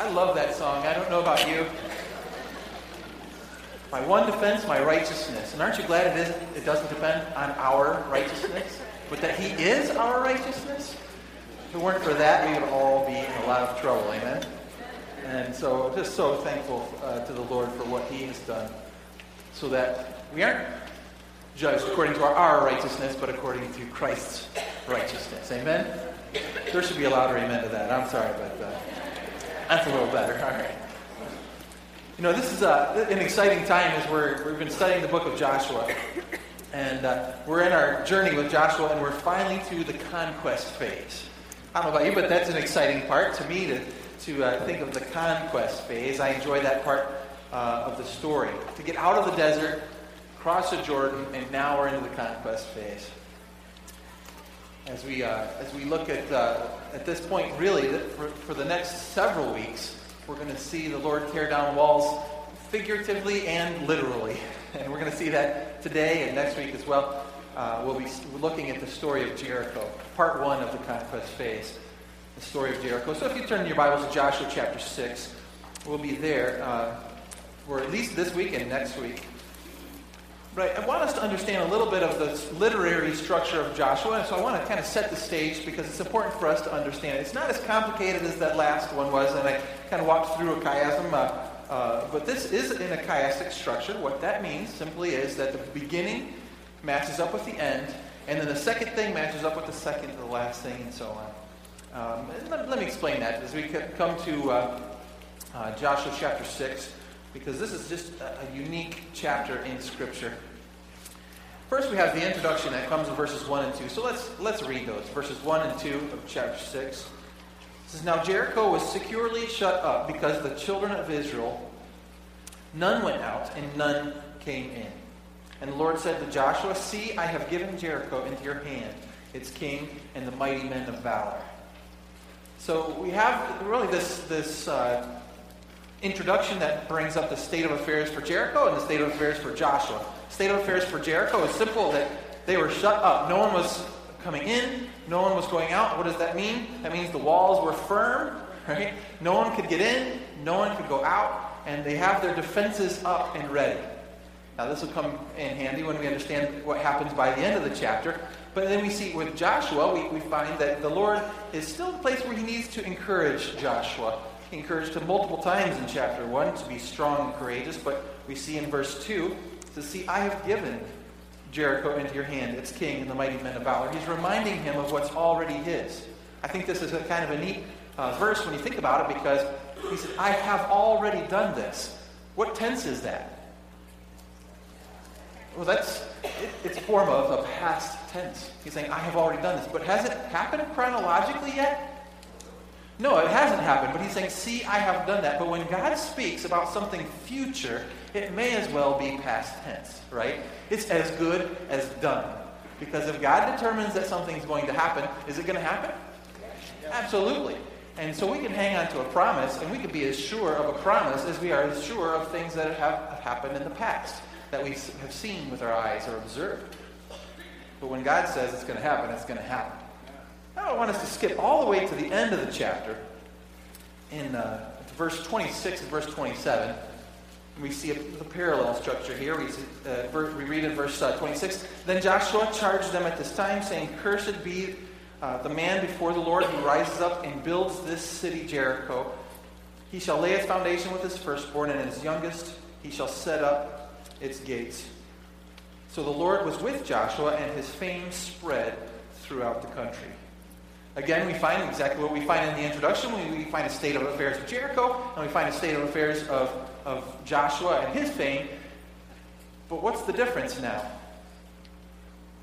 I love that song. I don't know about you. My one defense, my righteousness. And aren't you glad it, is, it doesn't depend on our righteousness, but that He is our righteousness? If it weren't for that, we would all be in a lot of trouble. Amen? And so, just so thankful uh, to the Lord for what He has done so that we aren't judged according to our, our righteousness, but according to Christ's righteousness. Amen? There should be a louder amen to that. I'm sorry, but uh, that's a little better. All right. You know, this is uh, an exciting time as we're, we've been studying the book of Joshua. And uh, we're in our journey with Joshua, and we're finally to the conquest phase. I don't know about you, but that's an exciting part to me to, to uh, think of the conquest phase. I enjoy that part uh, of the story. To get out of the desert, cross the Jordan, and now we're into the conquest phase. As we, uh, as we look at, uh, at this point, really, for, for the next several weeks, we're going to see the Lord tear down walls figuratively and literally. And we're going to see that today and next week as well. Uh, we'll be looking at the story of Jericho, part one of the conquest phase, the story of Jericho. So if you turn your Bibles to Joshua chapter 6, we'll be there uh, for at least this week and next week. Right, I want us to understand a little bit of the literary structure of Joshua, and so I want to kind of set the stage because it's important for us to understand it. It's not as complicated as that last one was, and I kind of walked through a chiasm, uh, uh, but this is in a chiastic structure. What that means simply is that the beginning matches up with the end, and then the second thing matches up with the second to the last thing, and so on. Um, let, let, me explain that as we come to uh, uh Joshua chapter 6 because this is just a, a unique chapter in Scripture. First, we have the introduction that comes in verses 1 and 2. So let's, let's read those. Verses 1 and 2 of chapter 6. It says, Now Jericho was securely shut up because the children of Israel, none went out and none came in. And the Lord said to Joshua, See, I have given Jericho into your hand, its king and the mighty men of valor. So we have really this, this uh, introduction that brings up the state of affairs for Jericho and the state of affairs for Joshua. State of affairs for Jericho is simple that they were shut up. No one was coming in, no one was going out. What does that mean? That means the walls were firm, right? No one could get in, no one could go out, and they have their defenses up and ready. Now, this will come in handy when we understand what happens by the end of the chapter. But then we see with Joshua, we, we find that the Lord is still the place where he needs to encourage Joshua encouraged him multiple times in chapter 1 to be strong and courageous, but we see in verse 2 to see, I have given Jericho into your hand, its king and the mighty men of valor. He's reminding him of what's already his. I think this is a kind of a neat uh, verse when you think about it because he said, I have already done this. What tense is that? Well, that's it, it's a form of a past tense. He's saying, I have already done this. But has it happened chronologically yet? No, it hasn't happened, but he's saying, See, I have done that. But when God speaks about something future, it may as well be past tense, right? It's as good as done. Because if God determines that something's going to happen, is it going to happen? Absolutely. And so we can hang on to a promise, and we can be as sure of a promise as we are as sure of things that have happened in the past, that we have seen with our eyes or observed. But when God says it's going to happen, it's going to happen. I want us to skip all the way to the end of the chapter in uh, verse 26 and verse 27. We see a, the parallel structure here. We, see, uh, we read in verse uh, 26 Then Joshua charged them at this time, saying, Cursed be uh, the man before the Lord who rises up and builds this city Jericho. He shall lay its foundation with his firstborn, and his youngest he shall set up its gates. So the Lord was with Joshua, and his fame spread throughout the country. Again, we find exactly what we find in the introduction. We, we find a state of affairs of Jericho, and we find a state of affairs of, of Joshua and his fame. But what's the difference now?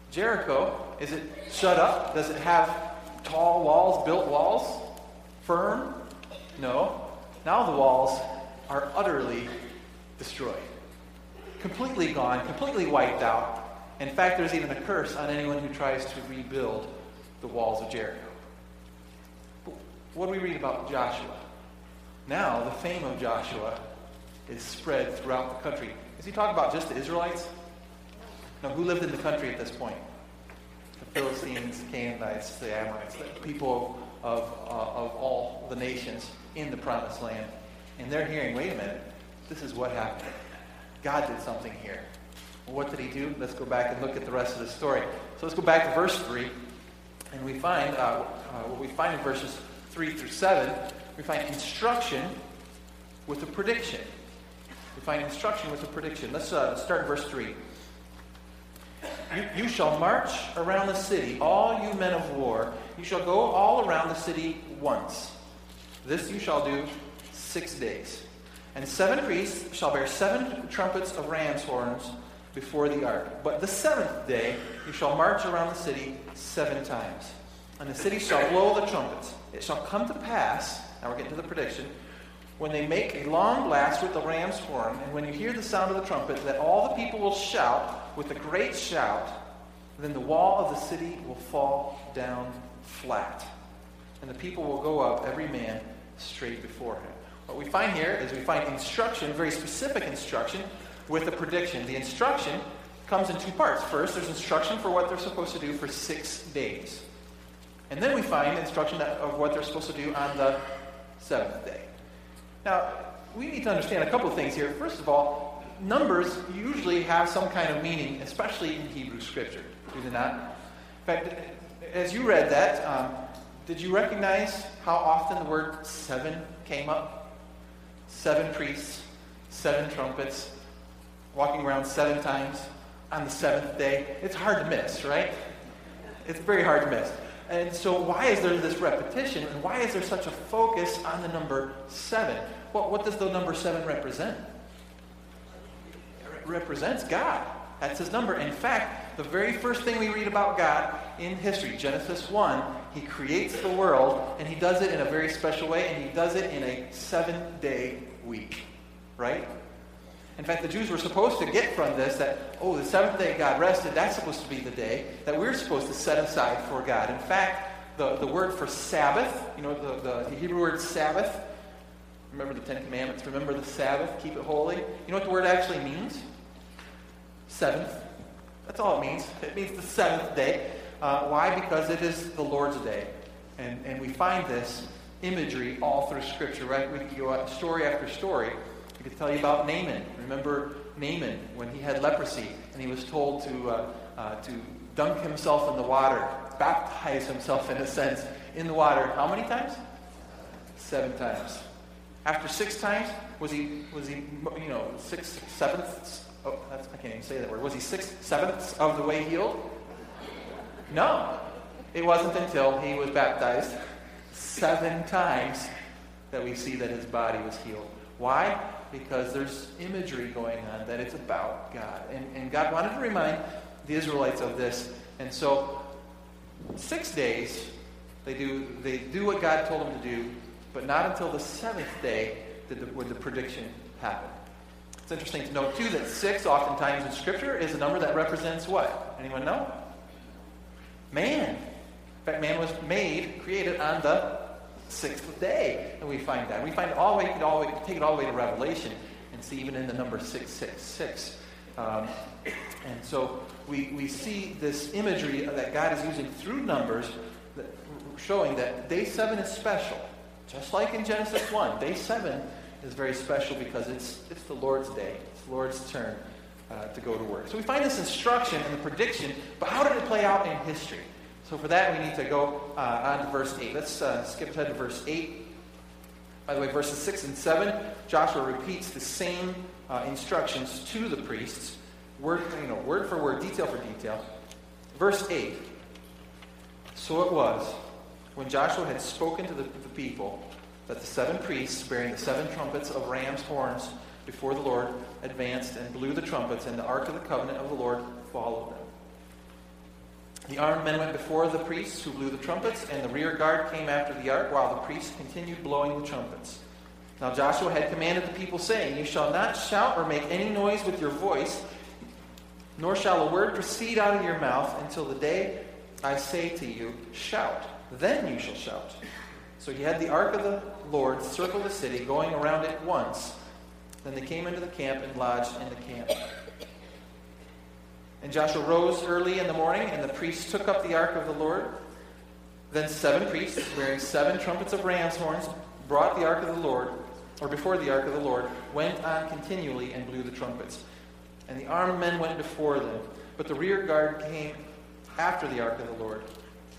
Jericho, is it shut up? Does it have tall walls, built walls? Firm? No. Now the walls are utterly destroyed. Completely gone, completely wiped out. In fact, there's even a curse on anyone who tries to rebuild the walls of Jericho. What do we read about Joshua? Now, the fame of Joshua is spread throughout the country. Is he talking about just the Israelites? No, who lived in the country at this point? The Philistines, Canaanites, the Amorites, the people of, uh, of all the nations in the promised land. And they're hearing, wait a minute, this is what happened. God did something here. What did he do? Let's go back and look at the rest of the story. So let's go back to verse 3. And we find, uh, uh, what we find in verses 3 through 7, we find instruction with a prediction. We find instruction with a prediction. Let's uh, start in verse 3. You, you, shall march around the city, all you men of war. You shall go all around the city once. This you shall do six days. And seven priests shall bear seven trumpets of ram's horns before the ark. But the seventh day you shall march around the city seven times. And the city shall blow the trumpets. It shall come to pass, now we're getting to the prediction, when they make a long blast with the ram's horn, and when you hear the sound of the trumpet, that all the people will shout with a great shout, then the wall of the city will fall down flat. And the people will go up, every man straight before him. What we find here is we find instruction, very specific instruction, with a prediction. The instruction comes in two parts. First, there's instruction for what they're supposed to do for six days. And then we find instruction of what they're supposed to do on the seventh day. Now, we need to understand a couple of things here. First of all, numbers usually have some kind of meaning, especially in Hebrew scripture, do they not? In fact, as you read that, um, did you recognize how often the word seven came up? Seven priests, seven trumpets, walking around seven times on the seventh day. It's hard to miss, right? It's very hard to miss. And so, why is there this repetition? And why is there such a focus on the number seven? Well, what does the number seven represent? It represents God. That's his number. In fact, the very first thing we read about God in history, Genesis 1, he creates the world, and he does it in a very special way, and he does it in a seven day week. Right? In fact, the Jews were supposed to get from this that, oh, the seventh day God rested, that's supposed to be the day that we're supposed to set aside for God. In fact, the, the word for Sabbath, you know, the, the Hebrew word Sabbath, remember the Ten Commandments, remember the Sabbath, keep it holy. You know what the word actually means? Seventh. That's all it means. It means the seventh day. Uh, why? Because it is the Lord's day. And, and we find this imagery all through Scripture, right? We go story after story could tell you about Naaman. Remember Naaman when he had leprosy and he was told to, uh, uh, to dunk himself in the water, baptize himself in a sense in the water. How many times? Seven times. After six times, was he, was he you know, six sevenths? Oh, that's, I can't even say that word. Was he six sevenths of the way healed? No. It wasn't until he was baptized seven times that we see that his body was healed. Why? Because there's imagery going on that it's about God. And, and God wanted to remind the Israelites of this. And so, six days, they do, they do what God told them to do, but not until the seventh day did the, would the prediction happen. It's interesting to note, too, that six, oftentimes in Scripture, is a number that represents what? Anyone know? Man. In fact, man was made, created on the sixth day. And we find that. We find all the way, all the way take it all the way to Revelation and see even in the number 666. Um, and so we, we see this imagery that God is using through numbers that, showing that day seven is special. Just like in Genesis 1, day seven is very special because it's, it's the Lord's day. It's the Lord's turn uh, to go to work. So we find this instruction and the prediction, but how did it play out in history? So for that, we need to go uh, on to verse 8. Let's uh, skip ahead to verse 8. By the way, verses 6 and 7, Joshua repeats the same uh, instructions to the priests, word, you know, word for word, detail for detail. Verse 8. So it was, when Joshua had spoken to the, the people, that the seven priests, bearing the seven trumpets of ram's horns before the Lord, advanced and blew the trumpets, and the ark of the covenant of the Lord followed them. The armed men went before the priests who blew the trumpets, and the rear guard came after the ark, while the priests continued blowing the trumpets. Now Joshua had commanded the people, saying, You shall not shout or make any noise with your voice, nor shall a word proceed out of your mouth until the day I say to you, Shout. Then you shall shout. So he had the ark of the Lord circle the city, going around it once. Then they came into the camp and lodged in the camp. And Joshua rose early in the morning, and the priests took up the ark of the Lord. Then seven priests, wearing seven trumpets of ram's horns, brought the ark of the Lord, or before the ark of the Lord, went on continually and blew the trumpets. And the armed men went before them, but the rear guard came after the ark of the Lord,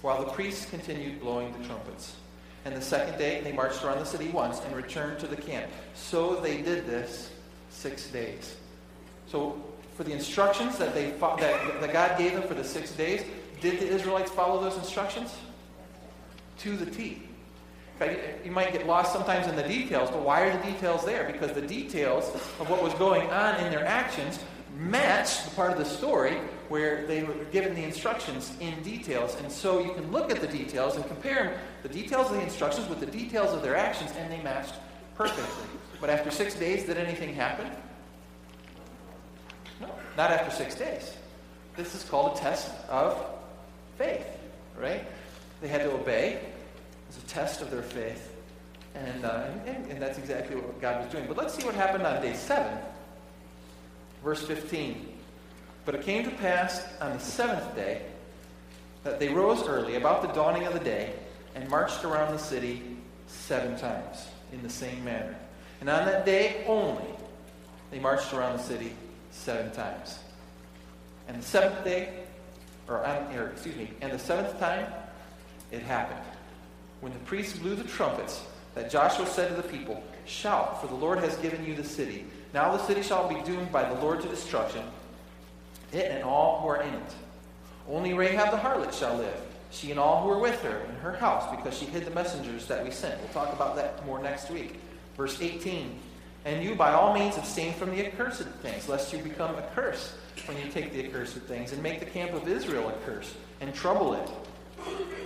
while the priests continued blowing the trumpets. And the second day they marched around the city once and returned to the camp. So they did this six days. So for the instructions that they that, that God gave them for the six days, did the Israelites follow those instructions? To the T. You might get lost sometimes in the details, but why are the details there? Because the details of what was going on in their actions match the part of the story where they were given the instructions in details. And so you can look at the details and compare the details of the instructions with the details of their actions, and they matched perfectly. But after six days, did anything happen? No, not after six days. This is called a test of faith, right? They had to obey. It was a test of their faith. And, uh, and, and that's exactly what God was doing. But let's see what happened on day seven. Verse 15. But it came to pass on the seventh day that they rose early, about the dawning of the day, and marched around the city seven times in the same manner. And on that day only, they marched around the city seven times. And the seventh day, or, or excuse me, and the seventh time, it happened. When the priests blew the trumpets, that Joshua said to the people, Shout, for the Lord has given you the city. Now the city shall be doomed by the Lord to destruction, it and all who are in it. Only Rahab the harlot shall live, she and all who are with her in her house, because she hid the messengers that we sent. We'll talk about that more next week. Verse 18. And you by all means abstain from the accursed things, lest you become accursed when you take the accursed things, and make the camp of Israel accursed, and trouble it.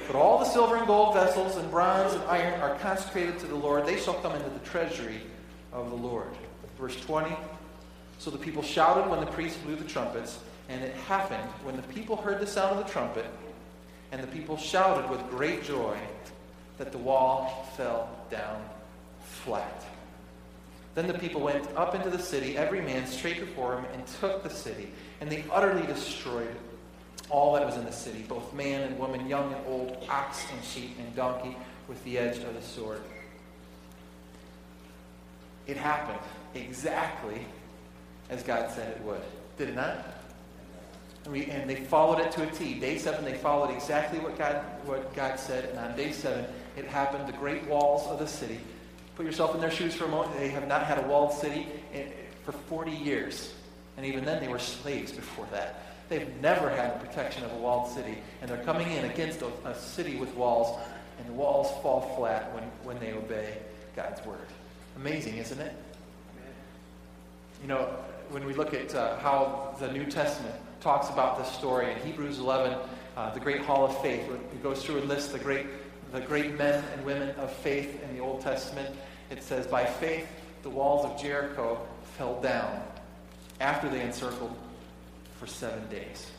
But all the silver and gold vessels, and bronze and iron are consecrated to the Lord. They shall come into the treasury of the Lord. Verse 20. So the people shouted when the priests blew the trumpets, and it happened when the people heard the sound of the trumpet, and the people shouted with great joy, that the wall fell down flat. Then the people went up into the city, every man straight before him, and took the city. And they utterly destroyed all that was in the city, both man and woman, young and old, ox and sheep and donkey, with the edge of the sword. It happened exactly as God said it would. Did it not? And, we, and they followed it to a T. Day seven, they followed exactly what God, what God said. And on day seven, it happened. The great walls of the city Put yourself in their shoes for a moment. They have not had a walled city for 40 years. And even then, they were slaves before that. They've never had the protection of a walled city. And they're coming in against a, a city with walls, and the walls fall flat when, when they obey God's word. Amazing, isn't it? You know, when we look at uh, how the New Testament talks about this story in Hebrews 11, uh, the great hall of faith, it goes through and lists the great the great men and women of faith the Old Testament. It says, By faith, the walls of Jericho fell down after they encircled for seven days.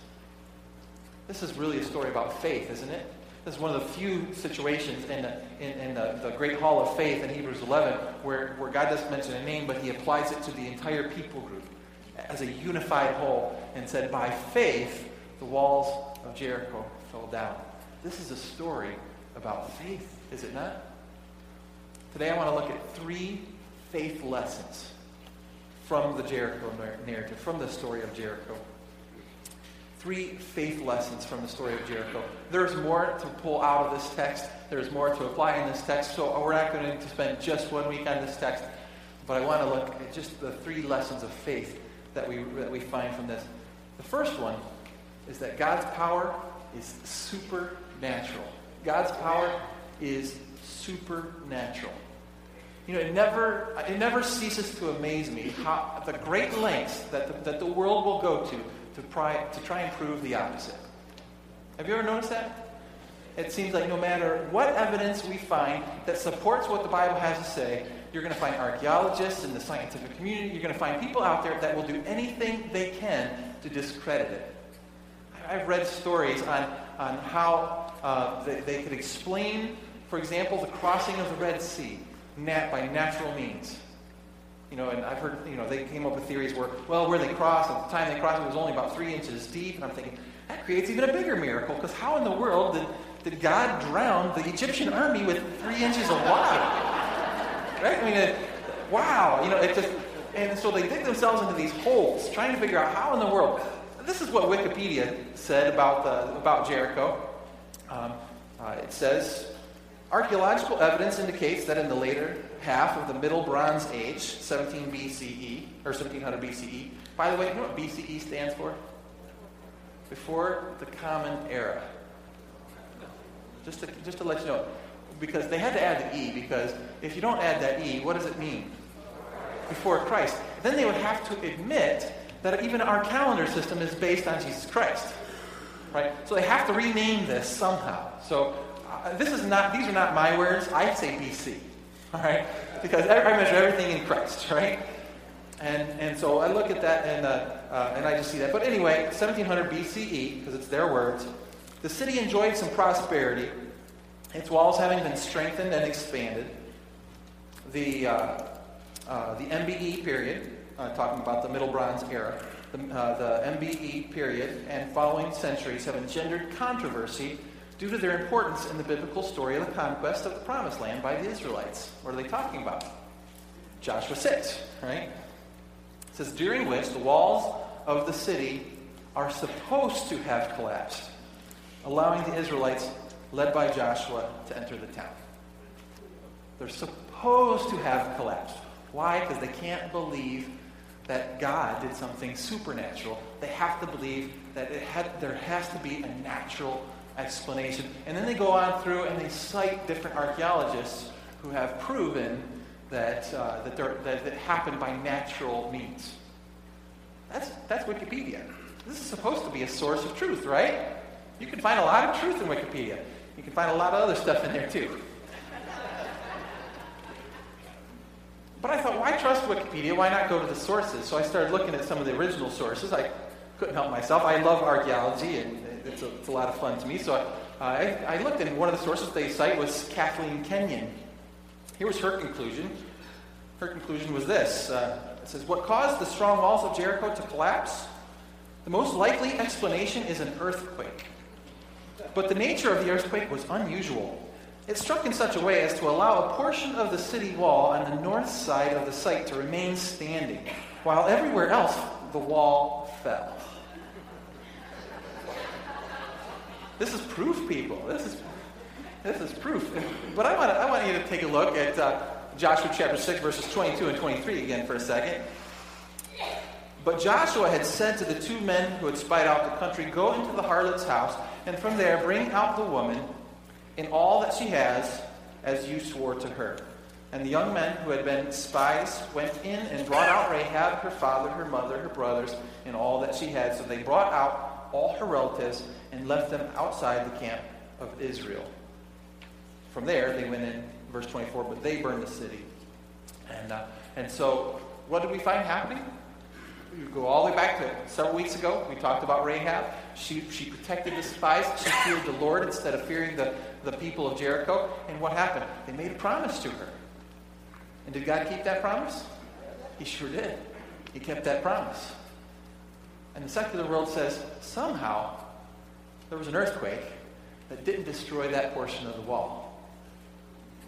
This is really a story about faith, isn't it? This is one of the few situations in the, in, in the, the great hall of faith in Hebrews 11 where, where God doesn't mention a name, but he applies it to the entire people group as a unified whole and said, By faith, the walls of Jericho fell down. This is a story about faith, is it not? Today I want to look at three faith lessons from the Jericho narrative, from the story of Jericho. Three faith lessons from the story of Jericho. There's more to pull out of this text. There's more to apply in this text. So uh, we're not going to spend just one week on this text. But I want to look at just the three lessons of faith that we, that we find from this. The first one is that God's power is supernatural. God's power is supernatural. You know, it never, it never ceases to amaze me how the great lengths that the, that the world will go to to try, to try and prove the opposite. Have you ever noticed that? It seems like no matter what evidence we find that supports what the Bible has to say, you're going to find archaeologists in the scientific community, you're going to find people out there that will do anything they can to discredit it. I've read stories on, on how uh, they, they, could explain, for example, the crossing of the Red Sea nat- by natural means. You know, and I've heard, you know, they came up with theories where, well, where they crossed, at the time they crossed, it was only about three inches deep. And I'm thinking, that creates even a bigger miracle, because how in the world did, did God drown the Egyptian army with three inches of water? Right? I mean, it, wow. You know, it just, and so they dig themselves into these holes, trying to figure out how in the world. This is what Wikipedia said about, the, about Jericho. Um, uh, it says archaeological evidence indicates that in the later half of the Middle Bronze Age, 17 BCE, or 1700 BCE, by the way, you know what BCE stands for? Before the Common Era. Just to, just to let you know. Because they had to add the E, because if you don't add that E, what does it mean? Before Christ. Then they would have to admit that even our calendar system is based on Jesus Christ. Right? So they have to rename this somehow. So this is not, these are not my words. I say BC. All right? Because I, measure everything in Christ, right? And, and so I look at that and, uh, uh, and I just see that. But anyway, 1700 BCE, because it's their words, the city enjoyed some prosperity, its walls having been strengthened and expanded. The, uh, uh the MBE period, uh, talking about the Middle Bronze era, the, uh, the MBE period and following centuries have engendered controversy due to their importance in the biblical story of the conquest of the Promised Land by the Israelites. What are they talking about? Joshua 6, right? It says, during which the walls of the city are supposed to have collapsed, allowing the Israelites, led by Joshua, to enter the town. They're supposed to have collapsed. Why? Because they can't believe that God did something supernatural. They have to believe that had, there has to be a natural explanation. And then they go on through and they cite different archaeologists who have proven that, uh, that, that it happened by natural means. That's, that's Wikipedia. This is supposed to be a source of truth, right? You can find a lot of truth in Wikipedia. You can find a lot of other stuff in there too. But I thought, why trust Wikipedia? Why not go to the sources? So I started looking at some of the original sources. I couldn't help myself. I love archaeology, and it's a, it's a lot of fun to me. So I, I, I looked, and one of the sources they cite was Kathleen Kenyon. Here was her conclusion. Her conclusion was this uh, It says, What caused the strong walls of Jericho to collapse? The most likely explanation is an earthquake. But the nature of the earthquake was unusual. It struck in such a way as to allow a portion of the city wall on the north side of the site to remain standing, while everywhere else the wall fell. This is proof, people. This is this is proof. But I want, I want you to take a look at uh, Joshua chapter 6, verses 22 and 23 again for a second. But Joshua had said to the two men who had spied out the country, Go into the harlot's house, and from there bring out the woman in all that she has, as you swore to her. And the young men who had been spies went in and brought out Rahab, her father, her mother, her brothers, and all that she had. So they brought out all her relatives and left them outside the camp of Israel. From there, they went in, verse 24, but they burned the city. And, uh, and so, what did we find happening? We go all the way back to several weeks ago. We talked about Rahab. She, she protected the spies. She feared the Lord instead of fearing the, the people of Jericho. And what happened? They made a promise to her. And did God keep that promise? He sure did. He kept that promise. And the secular world says somehow there was an earthquake that didn't destroy that portion of the wall.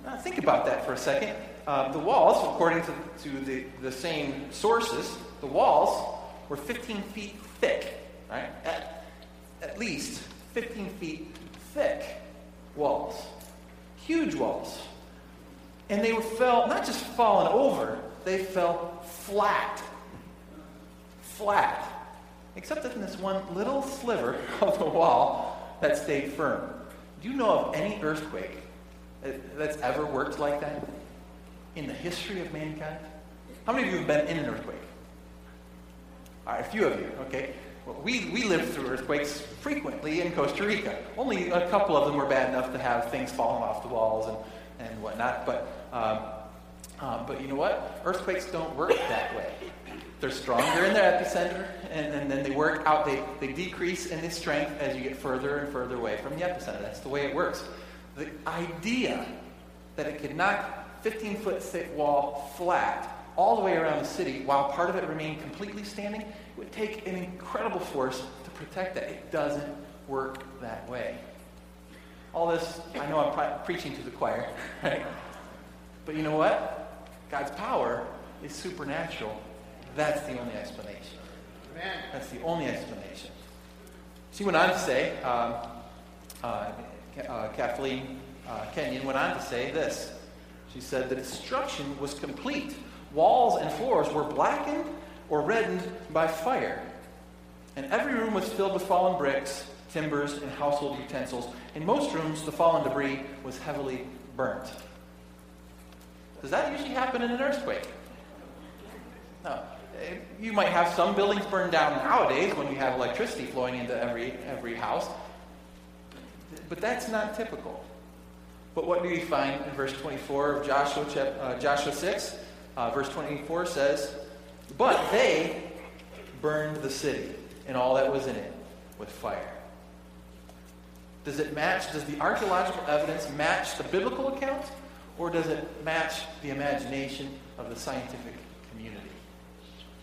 Now, think about that for a second. Uh, the walls, according to, to the, the same sources, the walls were 15 feet thick, right? At, at least 15 feet thick walls. Huge walls. And they were fell, not just fallen over, they fell flat. Flat. Except that in this one little sliver of the wall that stayed firm. Do you know of any earthquake that's ever worked like that in the history of mankind? How many of you have been in an earthquake? All right, a few of you, okay. Well, we, we lived through earthquakes frequently in Costa Rica. Only a couple of them were bad enough to have things falling off the walls and, and whatnot. But, um, um, but you know what? Earthquakes don't work that way. They're stronger in their epicenter, and, and then they work out. They, they decrease in its strength as you get further and further away from the epicenter. That's the way it works. The idea that it could knock 15 foot thick wall flat all the way around the city while part of it remained completely standing would take an incredible force to protect that. It doesn't work that way. all this, I know I'm preaching to the choir, right? But you know what? God's power is supernatural. That's the only explanation. Amen. That's the only explanation. She went on to say, um, uh, uh, Kathleen uh, Kenyon went on to say this. She said, The destruction was complete. Walls and floors were blackened or reddened by fire. And every room was filled with fallen bricks, timbers, and household utensils. In most rooms, the fallen debris was heavily burnt. Does that usually happen in an earthquake? No. You might have some buildings burned down nowadays when you have electricity flowing into every, every house. But that's not typical. But what do we find in verse 24 of Joshua, uh, Joshua 6? Uh, verse 24 says, But they burned the city and all that was in it with fire. Does it match, does the archaeological evidence match the biblical account, or does it match the imagination of the scientific community?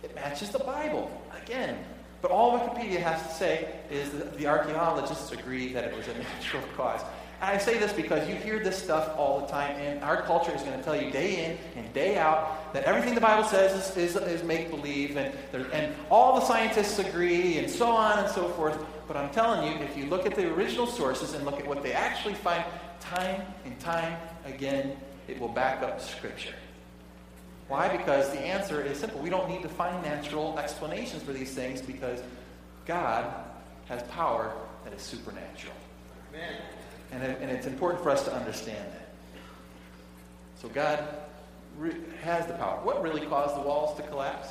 It matches the Bible, again. But all Wikipedia has to say is that the archaeologists agree that it was a natural cause. And I say this because you hear this stuff all the time, and our culture is going to tell you day in and day out that everything the Bible says is, is, is make believe, and, and all the scientists agree, and so on and so forth. But I'm telling you, if you look at the original sources and look at what they actually find time and time again, it will back up Scripture. Why? Because the answer is simple. We don't need to find natural explanations for these things because God has power that is supernatural. Amen. And, it, and it's important for us to understand that. So God re- has the power. What really caused the walls to collapse?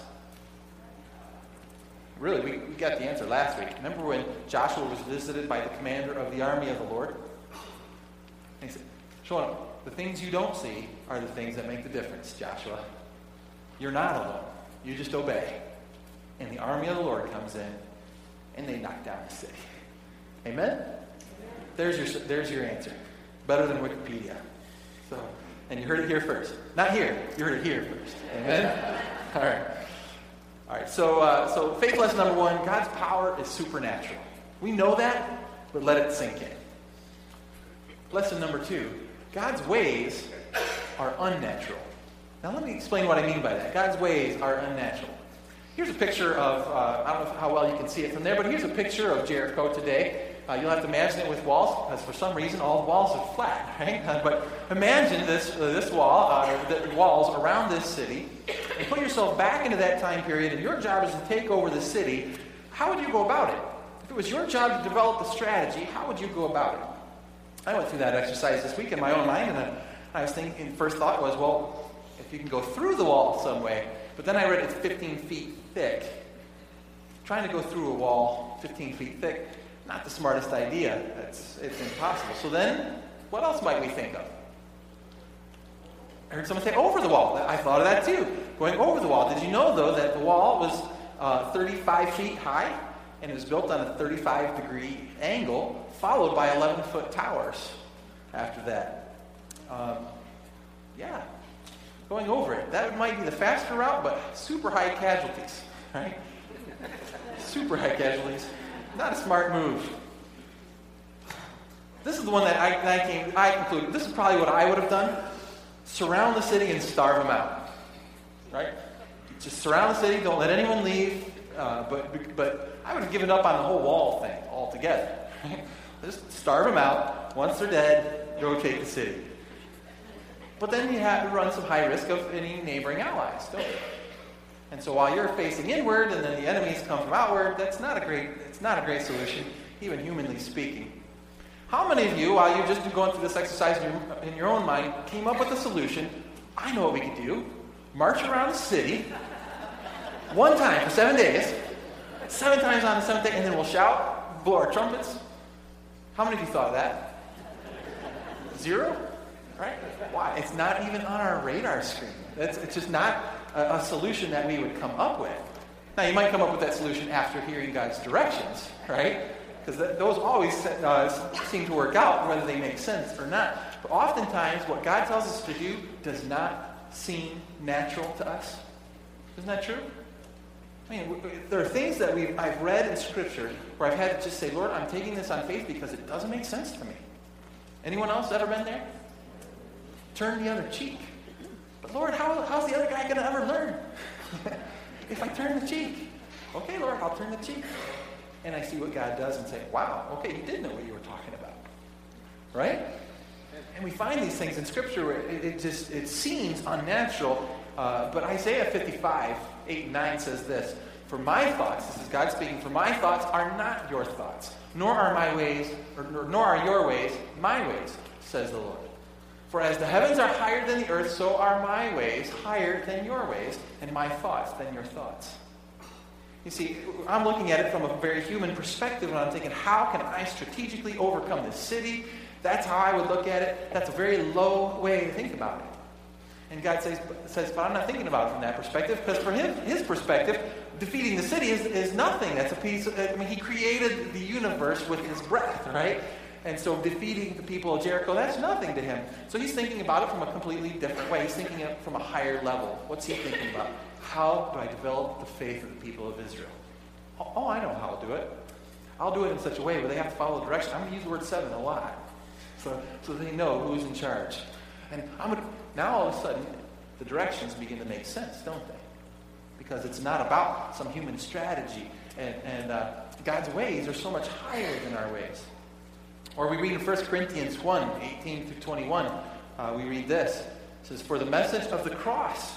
Really, we, we got the answer last week. Remember when Joshua was visited by the commander of the army of the Lord? And he said, Sean, the things you don't see are the things that make the difference, Joshua. You're not alone. You just obey. And the army of the Lord comes in, and they knock down the city. Amen? There's your, there's your answer. Better than Wikipedia. So, and you heard it here first. Not here. You heard it here first. Amen? All right. All right. So, uh, so faith lesson number one God's power is supernatural. We know that, but let it sink in. Lesson number two God's ways are unnatural. Now, let me explain what I mean by that. God's ways are unnatural. Here's a picture of, uh, I don't know how well you can see it from there, but here's a picture of Jericho today. Uh, you'll have to imagine it with walls, because for some reason all the walls are flat, right? Uh, but imagine this, uh, this wall, uh, the walls around this city, and put yourself back into that time period, and your job is to take over the city. How would you go about it? If it was your job to develop the strategy, how would you go about it? I went through that exercise this week in my own mind, and I, I was thinking, first thought was, well, you can go through the wall some way, but then I read it's 15 feet thick. Trying to go through a wall 15 feet thick, not the smartest idea. It's, it's impossible. So then, what else might we think of? I heard someone say over the wall. I thought of that too. Going over the wall. Did you know, though, that the wall was uh, 35 feet high and it was built on a 35 degree angle, followed by 11 foot towers after that? Um, yeah, going over it. That might be the faster route, but super high casualties, right? super high casualties. Not a smart move. This is the one that I, I, came, I concluded, this is probably what I would have done. Surround the city and starve them out. Right? Just surround the city, don't let anyone leave. Uh, but, but I would have given up on the whole wall thing altogether. Just starve them out. Once they're dead, rotate the city. But then you have to run some high risk of any neighboring allies, don't you? And so while you're facing inward and then the enemies come from outward, that's not a great, it's not a great solution, even humanly speaking. How many of you, while you're just going through this exercise in your, in your own mind, came up with a solution? I know what we could do. March around the city one time for seven days, seven times on the seventh day, and then we'll shout, blow our trumpets. How many of you thought of that? Zero? Right? Why? It's not even on our radar screen. It's, it's just not a, a solution that we would come up with. Now, you might come up with that solution after hearing God's directions, right? Because those always uh, seem to work out, whether they make sense or not. But oftentimes, what God tells us to do does not seem natural to us. Isn't that true? I mean, there are things that we've, I've read in Scripture where I've had to just say, Lord, I'm taking this on faith because it doesn't make sense to me. Anyone else ever been there? Turn the other cheek. But Lord, how, how's the other guy going to ever learn? if I turn the cheek. Okay, Lord, I'll turn the cheek. And I see what God does and say, wow, okay, you did know what you were talking about. Right? And we find these things in Scripture where it, it just it seems unnatural. Uh, but Isaiah 55, 8 and 9 says this For my thoughts, this is God speaking, for my thoughts are not your thoughts, nor are my ways, or, nor are your ways my ways, says the Lord. For as the heavens are higher than the earth, so are my ways higher than your ways, and my thoughts than your thoughts. You see, I'm looking at it from a very human perspective, and I'm thinking, how can I strategically overcome this city? That's how I would look at it. That's a very low way to think about it. And God says, says but I'm not thinking about it from that perspective, because for him, his perspective, defeating the city is, is nothing. That's a piece of, I mean, he created the universe with his breath, right? And so defeating the people of Jericho, that's nothing to him. So he's thinking about it from a completely different way. He's thinking it from a higher level. What's he thinking about? How do I develop the faith of the people of Israel? Oh, oh, I know how I'll do it. I'll do it in such a way where they have to follow the direction. I'm going to use the word seven a lot. So, so they know who's in charge. And I'm going to, now all of a sudden, the directions begin to make sense, don't they? Because it's not about some human strategy. And, and uh, God's ways are so much higher than our ways. Or we read in 1 Corinthians 1 18 through 21, uh, we read this. It says, For the message of the cross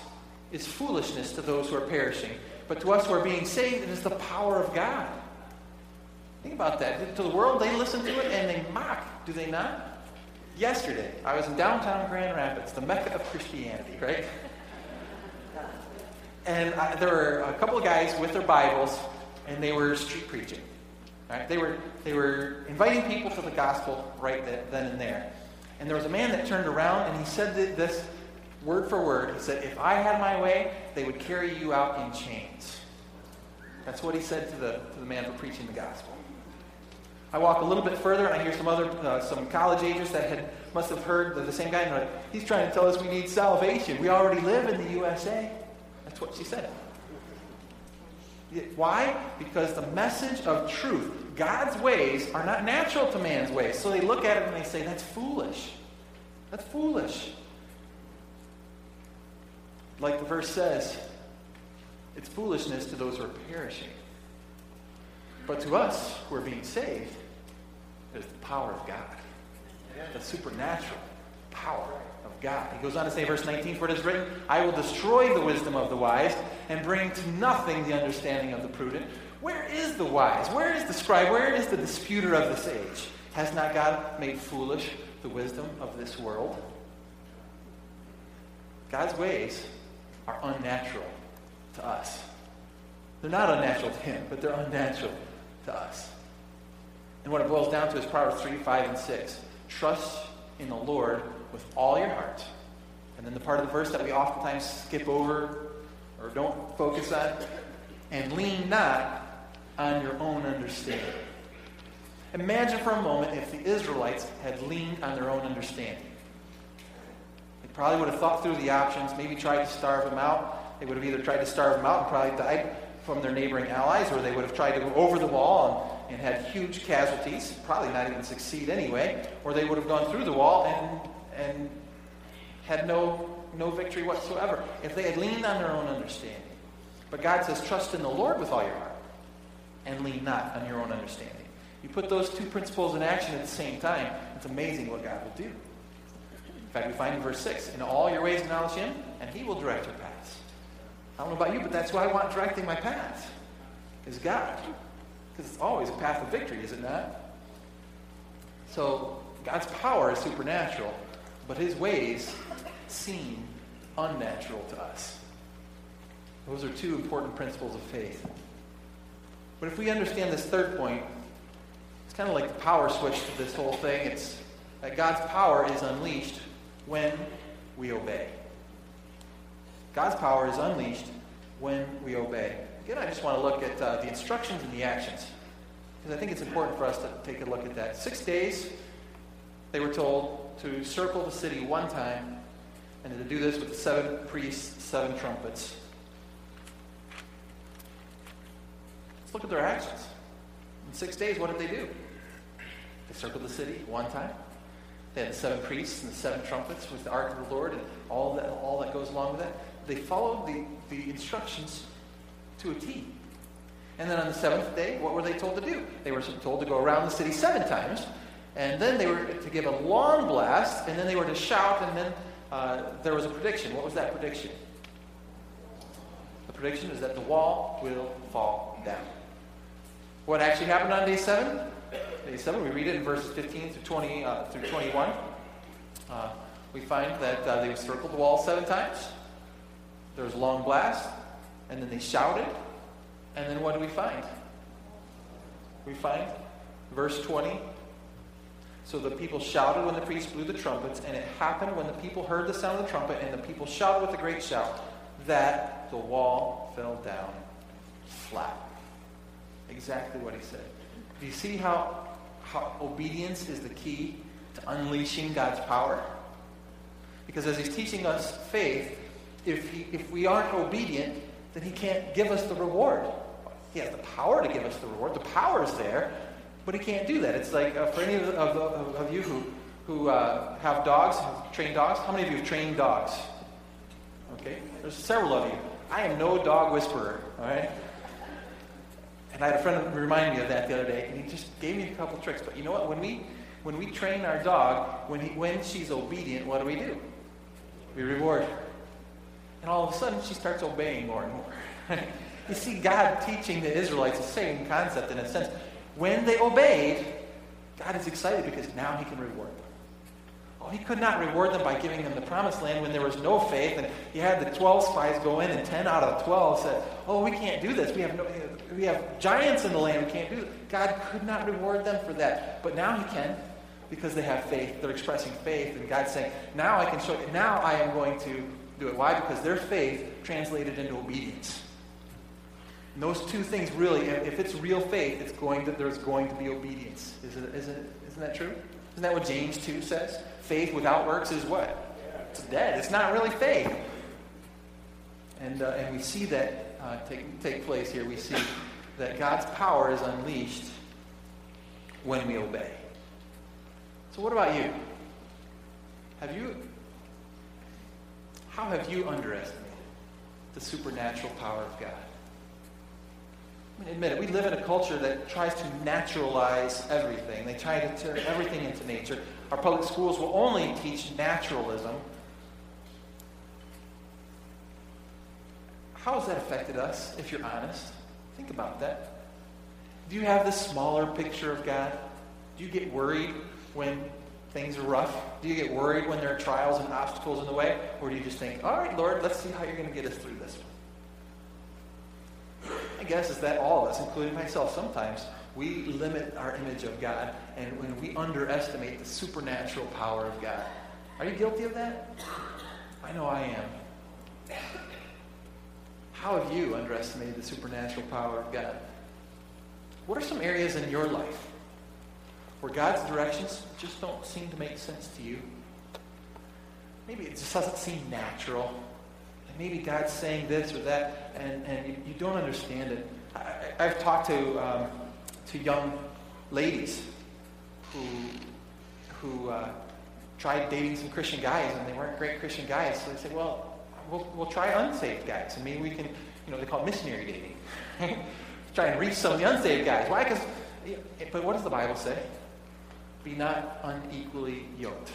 is foolishness to those who are perishing, but to us who are being saved, it is the power of God. Think about that. To the world, they listen to it and they mock, do they not? Yesterday, I was in downtown Grand Rapids, the mecca of Christianity, right? And I, there were a couple of guys with their Bibles, and they were street preaching. Right? They, were, they were inviting people to the gospel right then and there. And there was a man that turned around and he said this word for word. He said, If I had my way, they would carry you out in chains. That's what he said to the, to the man for preaching the gospel. I walk a little bit further and I hear some other, uh, some college agers that had, must have heard the, same guy. And like, he's trying to tell us we need salvation. We already live in the USA. That's what she said. Why? Because the message of truth, God's ways, are not natural to man's ways. So they look at it and they say, that's foolish. That's foolish. Like the verse says, it's foolishness to those who are perishing. But to us who are being saved, it's the power of God. The supernatural power of God. He goes on to say, verse 19, For it is written, I will destroy the wisdom of the wise and bring to nothing the understanding of the prudent. Where is the wise? Where is the scribe? Where is the disputer of this age? Has not God made foolish the wisdom of this world? God's ways are unnatural to us. They're not unnatural to Him, but they're unnatural to us. And what it boils down to is Proverbs 3, 5, and 6. Trust in the Lord with all your heart. And then the part of the verse that we oftentimes skip over or don't focus on, and lean not on your own understanding. Imagine for a moment if the Israelites had leaned on their own understanding. They probably would have thought through the options, maybe tried to starve them out. They would have either tried to starve them out and probably died from their neighboring allies, or they would have tried to go over the wall and, and had huge casualties, probably not even succeed anyway, or they would have gone through the wall and and had no, no victory whatsoever if they had leaned on their own understanding. But God says, trust in the Lord with all your heart and lean not on your own understanding. You put those two principles in action at the same time, it's amazing what God will do. In fact, we find in verse 6 In all your ways acknowledge Him, and He will direct your paths. I don't know about you, but that's why I want directing my paths, is God. Because it's always a path of victory, is it not? So, God's power is supernatural but his ways seem unnatural to us. Those are two important principles of faith. But if we understand this third point, it's kind of like the power switch to this whole thing. It's that God's power is unleashed when we obey. God's power is unleashed when we obey. Again, I just want to look at uh, the instructions and the actions because I think it's important for us to take a look at that. Six days, they were told, to circle the city one time and to do this with the seven priests, seven trumpets. Look at their actions. In six days, what did they do? They circled the city one time. They had the seven priests and the seven trumpets with the ark of the Lord and all that, all that goes along with that. They followed the, the instructions to a T. And then on the seventh day, what were they told to do? They were told to go around the city seven times. And then they were to give a long blast, and then they were to shout, and then uh, there was a prediction. What was that prediction? The prediction is that the wall will fall down. What actually happened on day seven? Day seven, we read it in verses 15 through 20 uh, through 21. Uh, we find that uh, they circled the wall seven times. There was a long blast, and then they shouted, and then what do we find? We find verse 20. So the people shouted when the priest blew the trumpets, and it happened when the people heard the sound of the trumpet, and the people shouted with a great shout, that the wall fell down flat. Exactly what he said. Do you see how, how obedience is the key to unleashing God's power? Because as he's teaching us faith, if, he, if we aren't obedient, then he can't give us the reward. He has the power to give us the reward. The power is there, but he can't do that. It's like uh, for any of, of, of, you who, who uh, have dogs, have trained dogs, how many of you have trained dogs? Okay, there's several of you. I am no dog whisperer, all right? And I had a friend remind me of that the other day, and he just gave me a couple tricks. But you know what? When we when we train our dog, when he when she's obedient, what do we do? We reward her. And all of a sudden, she starts obeying more and more. you see God teaching the Israelites the same concept in a sense. When they obeyed, God is excited because now He can reward Oh, He could not reward them by giving them the promised land when there was no faith, and He had the 12 spies go in, and 10 out of the 12 said, Oh, we can't do this. We have, no, we have giants in the land. We can't do this. God could not reward them for that. But now He can because they have faith. They're expressing faith, and God's saying, Now I can show you. Now I am going to do it. Why? Because their faith translated into obedience. And those two things really, if it's real faith, it's going to, there's going to be obedience. Isn't, it, isn't, it, isn't that true? Isn't that what James 2 says? Faith without works is what? It's dead. It's not really faith. And, uh, and we see that uh, take, take place here. We see that God's power is unleashed when we obey. So, what about you? Have you how have you underestimated the supernatural power of God? I mean, admit it, we live in a culture that tries to naturalize everything. They try to turn everything into nature. Our public schools will only teach naturalism. How has that affected us, if you're honest? Think about that. Do you have this smaller picture of God? Do you get worried when things are rough? Do you get worried when there are trials and obstacles in the way? Or do you just think, all right, Lord, let's see how you're going to get us through this I guess is that all of us, including myself, sometimes we limit our image of God and when we underestimate the supernatural power of God. Are you guilty of that? I know I am. How have you underestimated the supernatural power of God? What are some areas in your life where God's directions just don't seem to make sense to you. Maybe it just doesn't seem natural. Maybe God's saying this or that, and, and you, you don't understand it. I, have talked to, um, to young ladies who, who uh, tried dating some Christian guys, and they weren't great Christian guys. So they said, well, we'll, we'll try unsaved guys, and maybe we can, you know, they call it missionary dating. try and reach some of the unsaved guys. Why? Because, but what does the Bible say? Be not unequally yoked.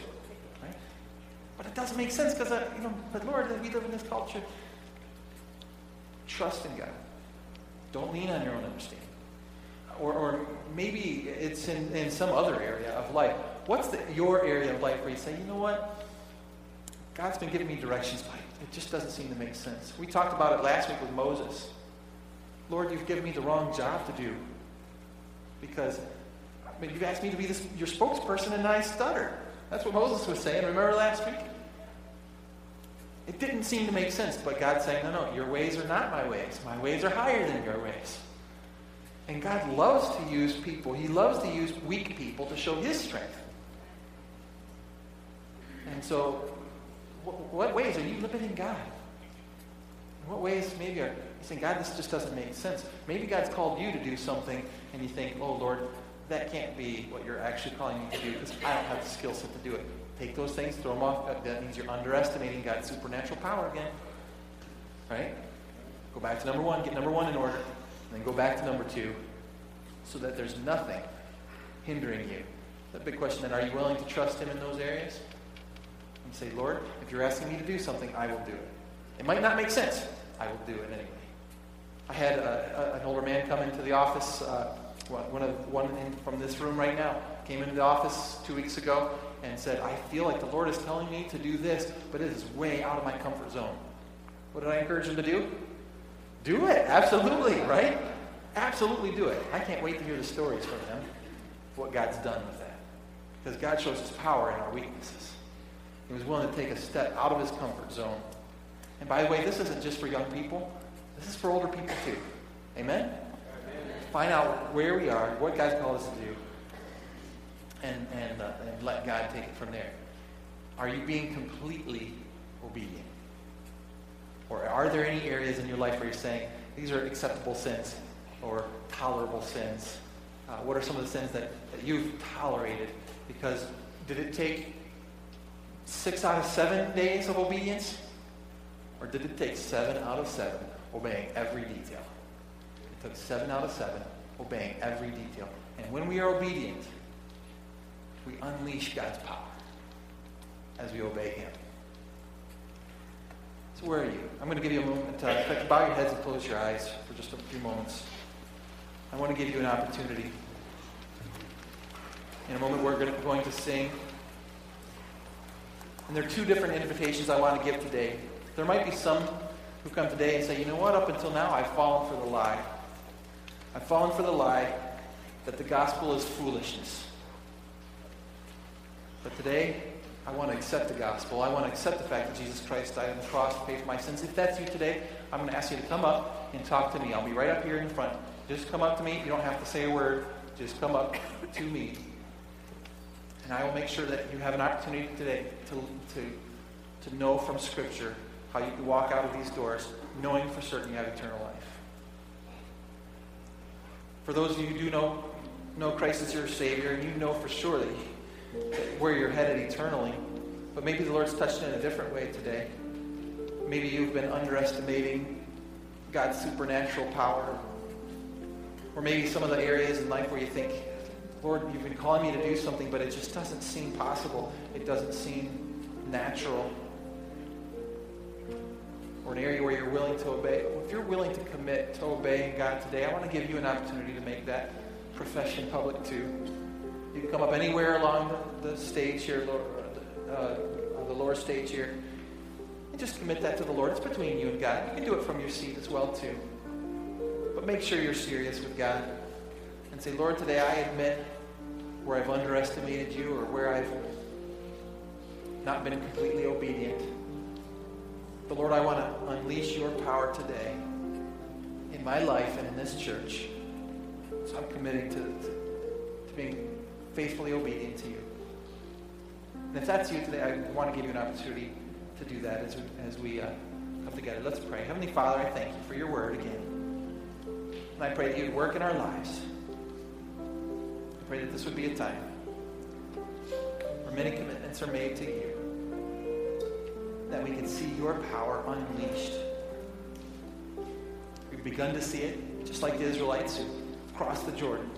But it doesn't make sense because, uh, you know, but Lord, we live in this culture. Trust in God. Don't lean on your own understanding. Or, or maybe it's in, in some other area of life. What's the, your area of life where you say, you know what? God's been giving me directions, but it just doesn't seem to make sense. We talked about it last week with Moses. Lord, you've given me the wrong job to do because I mean, you've asked me to be this, your spokesperson and I stutter. That's what Moses was saying. Remember last week? It didn't seem to make sense, but God's saying, no, no, your ways are not my ways. My ways are higher than your ways. And God loves to use people. He loves to use weak people to show his strength. And so, what, what ways are you limiting God? In what ways maybe are you saying, God, this just doesn't make sense? Maybe God's called you to do something, and you think, oh, Lord, that can't be what you're actually calling me to do because I don't have the skill set to do it. take those things, throw them off. That means you're underestimating God's supernatural power again. Right? Go back to number one, get number one in order, and then go back to number two so that there's nothing hindering you. The big question then, are you willing to trust Him in those areas? And say, Lord, if you're asking me to do something, I will do it. It might not make sense. I will do it anyway. I had a, a, an older man come into the office, uh, one, of, one in, from this room right now, came into the office two weeks ago and said, I feel like the Lord is telling me to do this, but it is way out of my comfort zone. What did I encourage him to do? Do it. Absolutely, right? Absolutely do it. I can't wait to hear the stories from them, what God's done with that. Because God shows his power in our weaknesses. He was willing to take a step out of his comfort zone. And by the way, this isn't just for young people. This is for older people too. Amen? Find out where we are, what God's called us to do, and, and, uh, and let God take it from there. Are you being completely obedient? Or are there any areas in your life where you're saying, these are acceptable sins or tolerable sins? Uh, what are some of the sins that, that you've tolerated? Because did it take six out of seven days of obedience? Or did it take seven out of seven obeying every detail? Took seven out of seven obeying every detail. And when we are obedient, we unleash God's power as we obey Him. So where are you? I'm going to give you a moment In fact, bow your heads and close your eyes for just a few moments. I want to give you an opportunity. In a moment, we're going to sing. And there are two different invitations I want to give today. There might be some who come today and say, you know what, up until now, I've fallen for the lie. I've fallen for the lie that the gospel is foolishness. But today, I want to accept the gospel. I want to accept the fact that Jesus Christ died on the cross to pay for my sins. If that's you today, I'm going to ask you to come up and talk to me. I'll be right up here in front. Just come up to me. You don't have to say a word. Just come up to me. And I will make sure that you have an opportunity today to, to, to know from Scripture how you can walk out of these doors knowing for certain you have eternal life. For those of you who do know, know Christ as your Savior, and you know for sure that you, where you're headed eternally. But maybe the Lord's touched in a different way today. Maybe you've been underestimating God's supernatural power. Or maybe some of the areas in life where you think, Lord, you've been calling me to do something, but it just doesn't seem possible. It doesn't seem natural. Or an area where you're willing to obey. If you're willing to commit to obeying God today, I want to give you an opportunity to make that profession public too. You can come up anywhere along the stage here, uh, the lower stage here, and just commit that to the Lord. It's between you and God. You can do it from your seat as well too. But make sure you're serious with God and say, Lord, today I admit where I've underestimated you or where I've not been completely obedient. But Lord, I want to unleash your power today in my life and in this church. So I'm committing to, to, to being faithfully obedient to you. And if that's you today, I want to give you an opportunity to do that as we, as we uh, come together. Let's pray. Heavenly Father, I thank you for your word again. And I pray that you'd work in our lives. I pray that this would be a time where many commitments are made to you. That we can see your power unleashed. We've begun to see it, just like the Israelites who crossed the Jordan.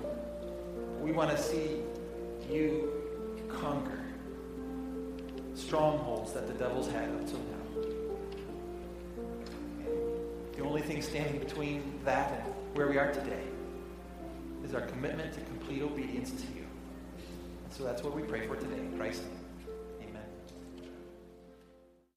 We want to see you conquer strongholds that the devil's had up till now. The only thing standing between that and where we are today is our commitment to complete obedience to you. And so that's what we pray for today Christ.